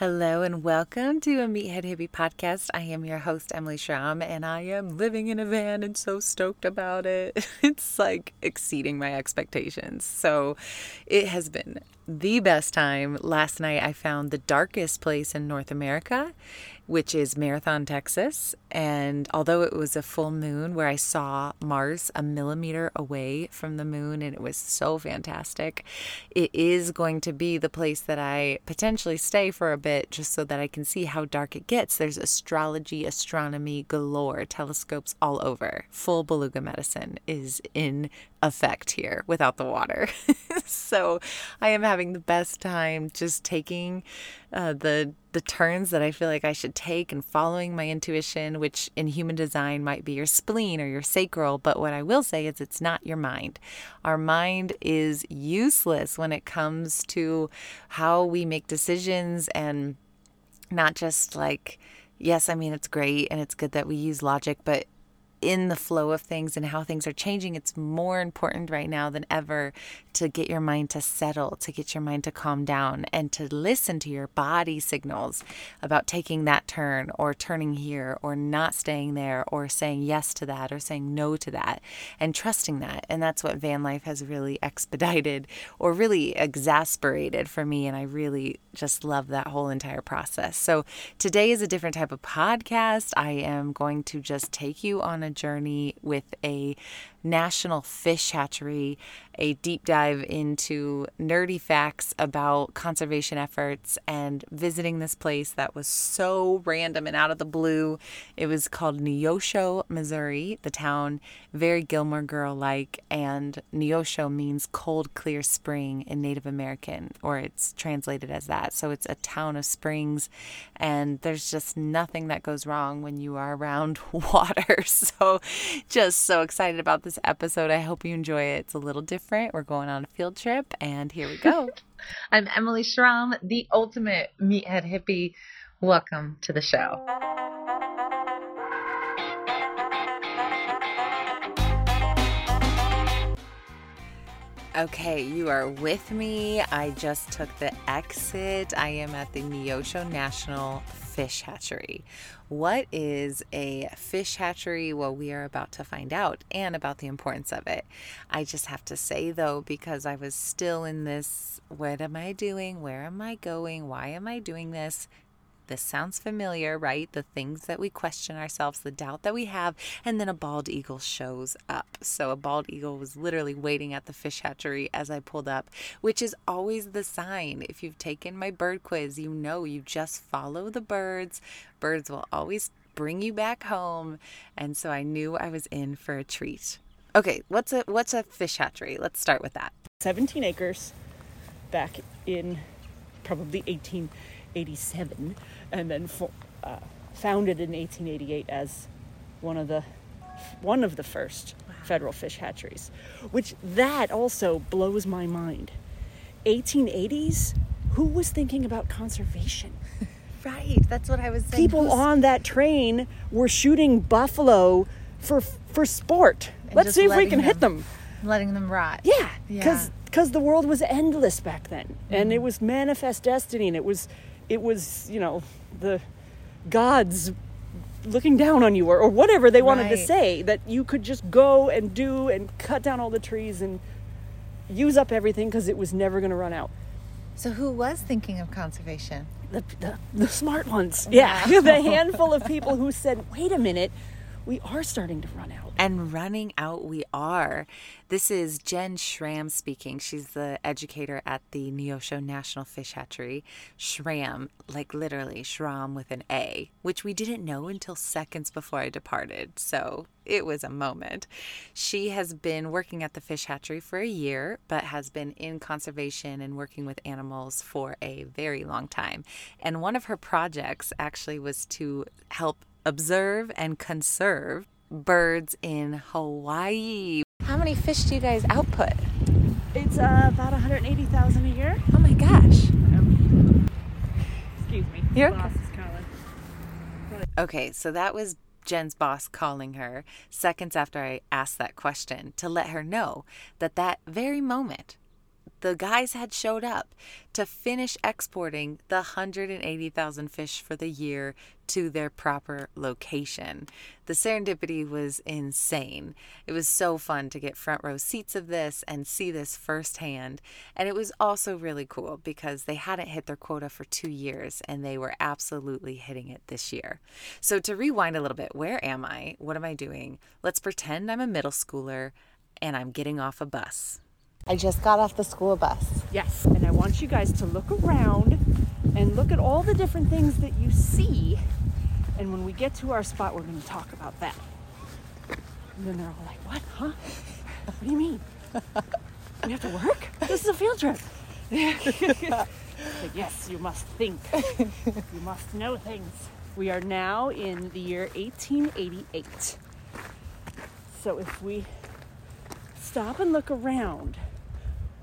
Hello and welcome to a Meathead Hippie podcast. I am your host, Emily Schramm, and I am living in a van and so stoked about it. It's like exceeding my expectations. So it has been the best time. Last night I found the darkest place in North America which is Marathon, Texas. And although it was a full moon where I saw Mars a millimeter away from the moon, and it was so fantastic, it is going to be the place that I potentially stay for a bit just so that I can see how dark it gets. There's astrology, astronomy galore, telescopes all over. Full beluga medicine is in effect here without the water. so I am having the best time just taking uh, the the turns that I feel like I should take and following my intuition, which in human design might be your spleen or your sacral. But what I will say is it's not your mind. Our mind is useless when it comes to how we make decisions and not just like, yes, I mean, it's great and it's good that we use logic, but in the flow of things and how things are changing, it's more important right now than ever to get your mind to settle, to get your mind to calm down, and to listen to your body signals about taking that turn or turning here or not staying there or saying yes to that or saying no to that and trusting that. And that's what van life has really expedited or really exasperated for me. And I really just love that whole entire process. So today is a different type of podcast. I am going to just take you on a journey with a national fish hatchery, a deep dive into nerdy facts about conservation efforts, and visiting this place that was so random and out of the blue. It was called Neosho, Missouri, the town, very Gilmore Girl like, and Neosho means cold, clear spring in Native American, or it's translated as that. So it's a town of springs, and there's just nothing that goes wrong when you are around water. So just so excited about this this episode. I hope you enjoy it. It's a little different. We're going on a field trip, and here we go. I'm Emily Schramm, the ultimate meathead hippie. Welcome to the show. Okay, you are with me. I just took the exit. I am at the Neosho National fish hatchery. What is a fish hatchery? Well, we are about to find out and about the importance of it. I just have to say, though, because I was still in this what am I doing? Where am I going? Why am I doing this? This sounds familiar, right? The things that we question ourselves, the doubt that we have, and then a bald eagle shows up. So, a bald eagle was literally waiting at the fish hatchery as I pulled up, which is always the sign. If you've taken my bird quiz, you know you just follow the birds. Birds will always bring you back home. And so I knew I was in for a treat. Okay, what's a what's a fish hatchery? Let's start with that. 17 acres back in probably 1887 and then for, uh, founded in 1888 as one of the one of the first wow. federal fish hatcheries, which that also blows my mind. 1880s, who was thinking about conservation? right, that's what I was saying. People Who's... on that train were shooting buffalo for for sport. And Let's see if we can them, hit them. Letting them rot. Yeah, because yeah. because the world was endless back then, mm-hmm. and it was manifest destiny, and it was it was you know the gods looking down on you or, or whatever they wanted right. to say that you could just go and do and cut down all the trees and use up everything because it was never going to run out. So who was thinking of conservation? The, the, the smart ones. Wow. yeah. The handful of people who said wait a minute we are starting to run out and running out we are. This is Jen Schramm speaking. She's the educator at the Neosho National Fish Hatchery. Schramm, like literally Schramm with an A, which we didn't know until seconds before I departed. So it was a moment. She has been working at the fish hatchery for a year, but has been in conservation and working with animals for a very long time. And one of her projects actually was to help observe and conserve birds in Hawaii. How many fish do you guys output? It's uh, about 180,000 a year. Oh my gosh. Excuse me. Your boss is calling. Okay, so that was Jen's boss calling her seconds after I asked that question to let her know that that very moment the guys had showed up to finish exporting the 180,000 fish for the year to their proper location. The serendipity was insane. It was so fun to get front row seats of this and see this firsthand. And it was also really cool because they hadn't hit their quota for two years and they were absolutely hitting it this year. So, to rewind a little bit, where am I? What am I doing? Let's pretend I'm a middle schooler and I'm getting off a bus. I just got off the school bus. Yes, and I want you guys to look around and look at all the different things that you see. And when we get to our spot, we're going to talk about that. And then they're all like, What? Huh? What do you mean? We have to work? This is a field trip. but yes, you must think. You must know things. We are now in the year 1888. So if we stop and look around,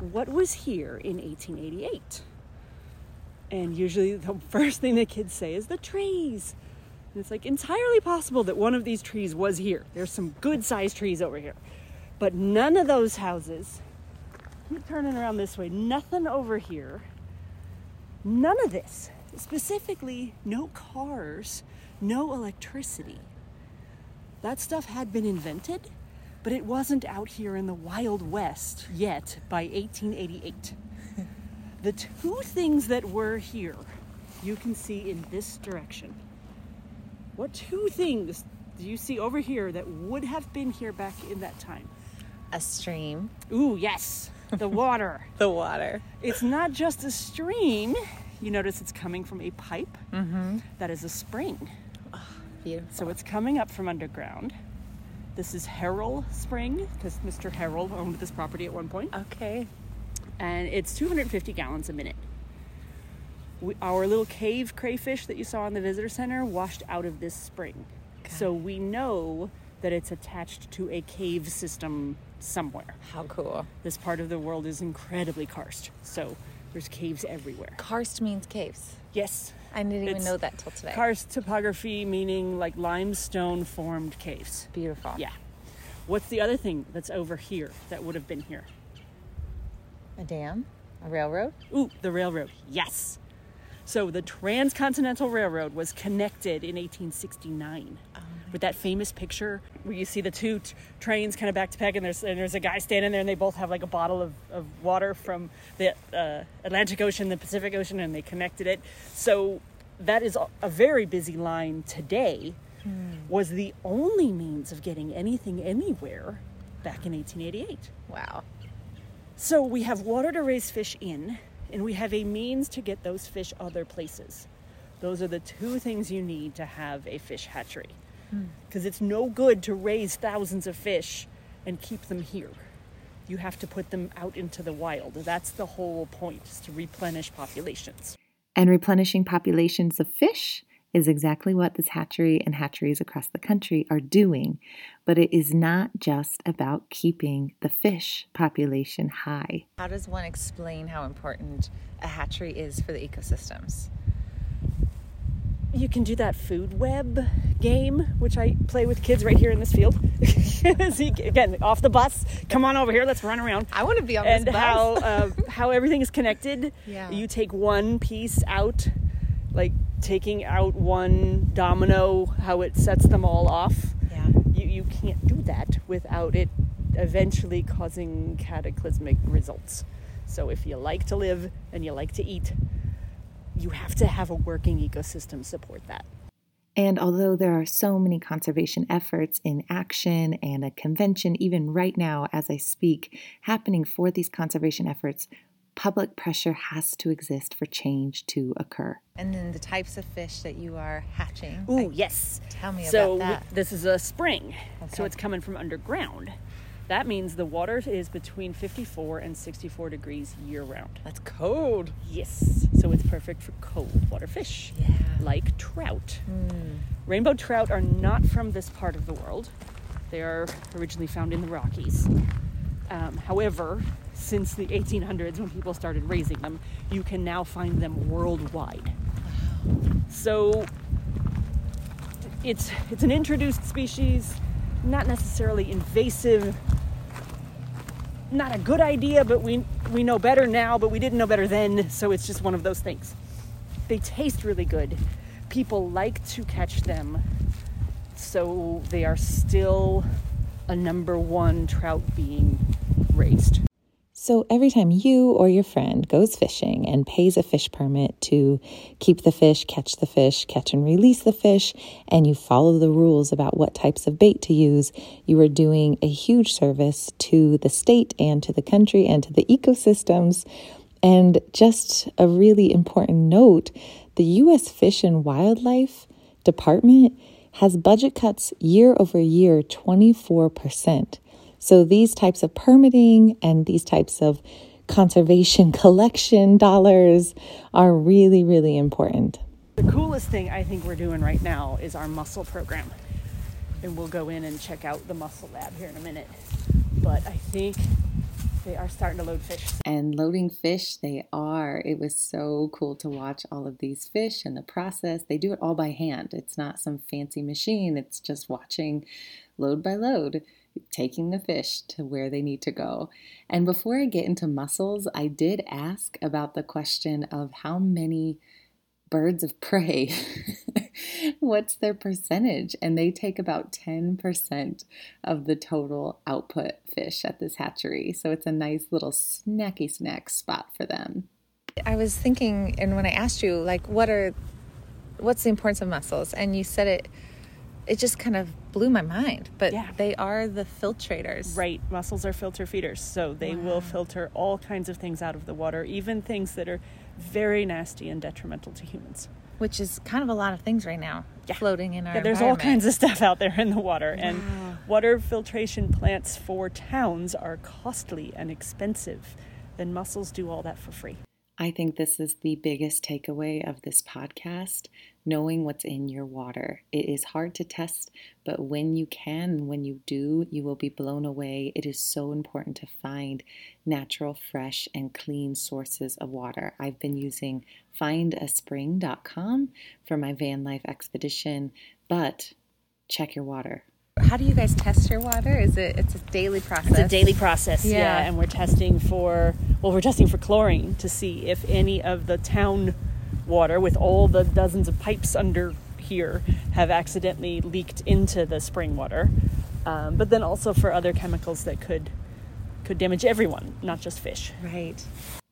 what was here in 1888? And usually the first thing the kids say is the trees. And it's like entirely possible that one of these trees was here. There's some good sized trees over here. But none of those houses, keep turning around this way, nothing over here. None of this. Specifically, no cars, no electricity. That stuff had been invented, but it wasn't out here in the Wild West yet by 1888. the two things that were here, you can see in this direction. What two things do you see over here that would have been here back in that time? A stream. Ooh, yes, the water. The water. It's not just a stream. You notice it's coming from a pipe. Mm-hmm. That is a spring. Oh, Beautiful. So it's coming up from underground. This is Harrell Spring because Mr. Harrell owned this property at one point, Okay. and it's 250 gallons a minute. We, our little cave crayfish that you saw in the visitor center washed out of this spring, so we know that it's attached to a cave system somewhere. How cool. This part of the world is incredibly karst, so there's caves everywhere. Karst means caves. Yes, I didn't even know that till today. karst topography meaning like limestone formed caves. Beautiful. Yeah. What's the other thing that's over here that would have been here? A dam? A railroad? Ooh, the railroad. Yes. So the Transcontinental Railroad was connected in 1869 with that famous picture where you see the two t- trains kind of back to back, and there's and there's a guy standing there, and they both have like a bottle of, of water from the uh, Atlantic Ocean, the Pacific Ocean, and they connected it. So that is a- a very busy line today. Was the only means of getting anything anywhere back in 1888. Wow. So we have water to raise fish in, and we have a means to get those fish other places. Those are the two things you need to have a fish hatchery. Because it's no good to raise thousands of fish and keep them here. You have to put them out into the wild. That's the whole point, is to replenish populations. And replenishing populations of fish is exactly what this hatchery and hatcheries across the country are doing. But it is not just about keeping the fish population high. How does one explain how important a hatchery is for the ecosystems? You can do that food web game, which I play with kids right here in this field. See, again, off the bus. Come on over here. Let's run around. I want to be on and this bus. how uh, how everything is connected. Yeah. You take one piece out, like taking out one domino, how it sets them all off. yeah. You you can't do that without it eventually causing cataclysmic results. So if you like to live and you like to eat, you have to have a working ecosystem support that. And although there are so many conservation efforts in action and a convention, even right now as I speak, happening for these conservation efforts, public pressure has to exist for change to occur. And then the types of fish that you are hatching. Ooh, Like, yes. Tell me so about that. w- this is a spring, so it's coming from underground. That means the water is between 54 and 64 degrees year round. That's cold. Yes, so it's perfect for cold water fish, Yeah. like trout. Mm. Rainbow trout are not from this part of the world. They are originally found in the Rockies. Um, however, since the 1800s, when people started raising them, you can now find them worldwide. So it's it's an introduced species, not necessarily invasive. Not a good idea, but we we know better now, but we didn't know better then, so it's just one of those things. They taste really good. People like to catch them, so they are still a number one trout being raised. So every time you or your friend goes fishing and pays a fish permit to keep the fish, catch the fish, catch and release the fish, and you follow the rules about what types of bait to use, you are doing a huge service to the state and to the country and to the ecosystems. And just a really important note the U.S. Fish and Wildlife Department has budget cuts year over year 24%. So these types of permitting and these types of conservation collection dollars are really, really important. The coolest thing I think we're doing right now is our mussel program. And we'll go in and check out the mussel lab here in a minute. But I think they are starting to load fish. And loading fish, they are. It was so cool to watch all of these fish and the process. They do it all by hand. It's not some fancy machine, it's just watching load by load taking the fish to where they need to go. And before I get into mussels, I did ask about the question of how many birds of prey, what's their percentage? And they take about 10% of the total output fish at this hatchery. So it's a nice little snacky snack spot for them. I was thinking, and when I asked you, like, what are, what's the importance of mussels? And you said it it just kind of blew my mind. But yeah. they are the filtrators. Right. Mussels are filter feeders. So they wow. will filter all kinds of things out of the water, even things that are very nasty and detrimental to humans. Which is kind of a lot of things right now yeah. floating in our Yeah, there's all kinds of stuff out there in the water. Wow. And water filtration plants for towns are costly and expensive. Then mussels do all that for free. I think this is the biggest takeaway of this podcast knowing what's in your water. It is hard to test, but when you can, when you do, you will be blown away. It is so important to find natural, fresh, and clean sources of water. I've been using findaspring.com for my van life expedition, but check your water how do you guys test your water? Is it it's a daily process? It's a daily process, yeah. yeah. And we're testing for well, we're testing for chlorine to see if any of the town water with all the dozens of pipes under here have accidentally leaked into the spring water. Um, but then also for other chemicals that could could damage everyone, not just fish. Right.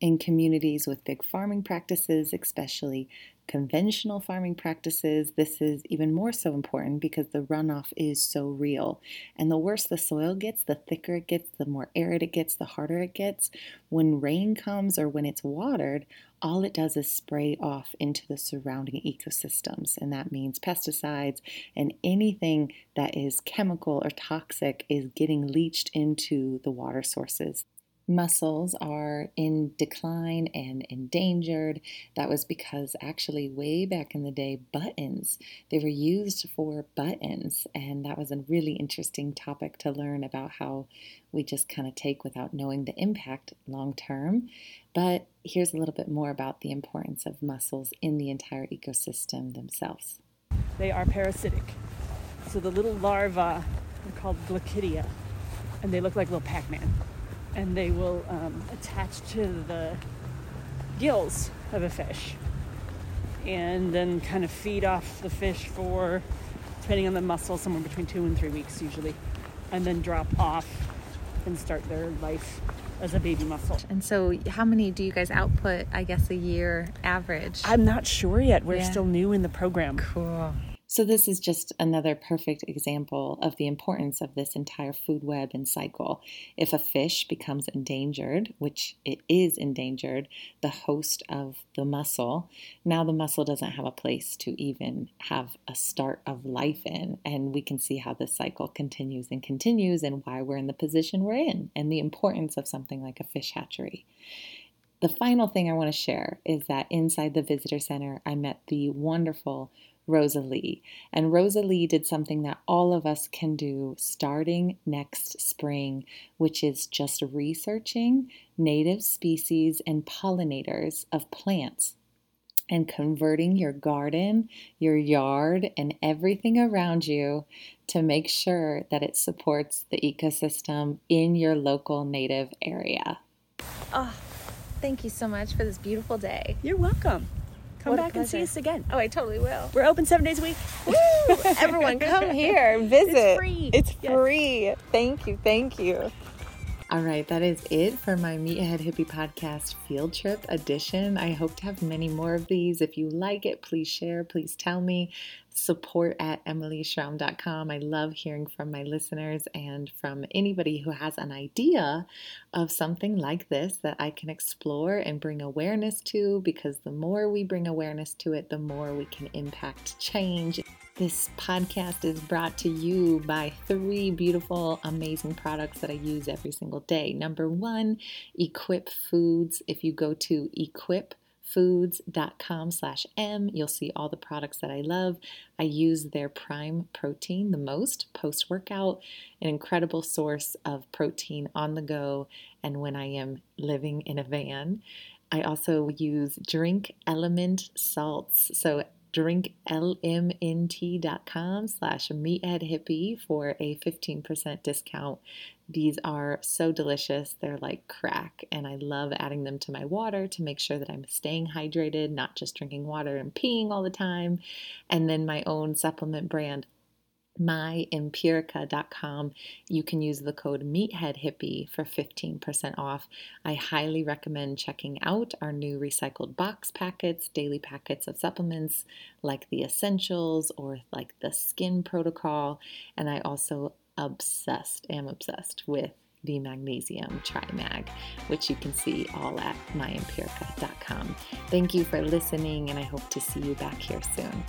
In communities with big farming practices, especially conventional farming practices, this is even more so important because the runoff is so real. And the worse the soil gets, the thicker it gets, the more arid it gets, the harder it gets. When rain comes or when it's watered, all it does is spray off into the surrounding ecosystems. And that means pesticides and anything that is chemical or toxic is getting leached into the water sources mussels are in decline and endangered. That was because actually, way back in the day, buttons, they were used for buttons. And that was a really interesting topic to learn about how we just kind of take without knowing the impact long term. But here's a little bit more about the importance of mussels in the entire ecosystem themselves. They are parasitic. So the little larvae are called Glochidia, and they look like little Pac Man and they will um, attach to the gills of a fish and then kind of feed off the fish for, depending on the mussel, somewhere between two and three weeks usually, and then drop off and start their life as a baby mussel. And so, how many do you guys output, I guess, a year average? I'm not sure yet. We're yeah. still new in the program. Cool. So, this is just another perfect example of the importance of this entire food web and cycle. If a fish becomes endangered, which it is endangered, the host of the mussel, now the mussel doesn't have a place to even have a start of life in. And we can see how this cycle continues and continues and why we're in the position we're in and the importance of something like a fish hatchery. The final thing I want to share is that inside the visitor center, I met the wonderful Rosalie. And Rosalie did something that all of us can do starting next spring, which is just researching native species and pollinators of plants. and converting your garden, your yard, and everything around you to make sure that it supports the ecosystem in your local native area. Oh, thank you so much for this beautiful day. You're welcome. Come what back and see us again. Oh, I totally will. We're open seven days a week. Woo! Everyone, come here, visit. It's free. It's free. Yes. Thank you. Thank you. All right, that is it for my Meathead Hippie Podcast Field Trip Edition. I hope to have many more of these. If you like it, please share, please tell me. Support at emilyschramm.com. I love hearing from my listeners and from anybody who has an idea of something like this that I can explore and bring awareness to because the more we bring awareness to it, the more we can impact change. This podcast is brought to you by three beautiful, amazing products that I use every single day. Number one, Equip Foods. If you go to equipfoods.com slash M, you'll see all the products that I love. I use their prime protein the most post workout, an incredible source of protein on the go and when I am living in a van. I also use Drink LMNT salts. So drinklmnt.com slash meatheadhippie for a 15% discount. These are so delicious. They're like crack, and I love adding them to my water to make sure that I'm staying hydrated, not just drinking water and peeing all the time. And then my own supplement brand myempirica.com. You can use the code MeatheadHippie for 15% off. I highly recommend checking out our new recycled box packets, daily packets of supplements like the essentials or like the skin protocol. And I also obsessed, am obsessed with the magnesium trimag, which you can see all at myempirica.com. Thank you for listening, and I hope to see you back here soon.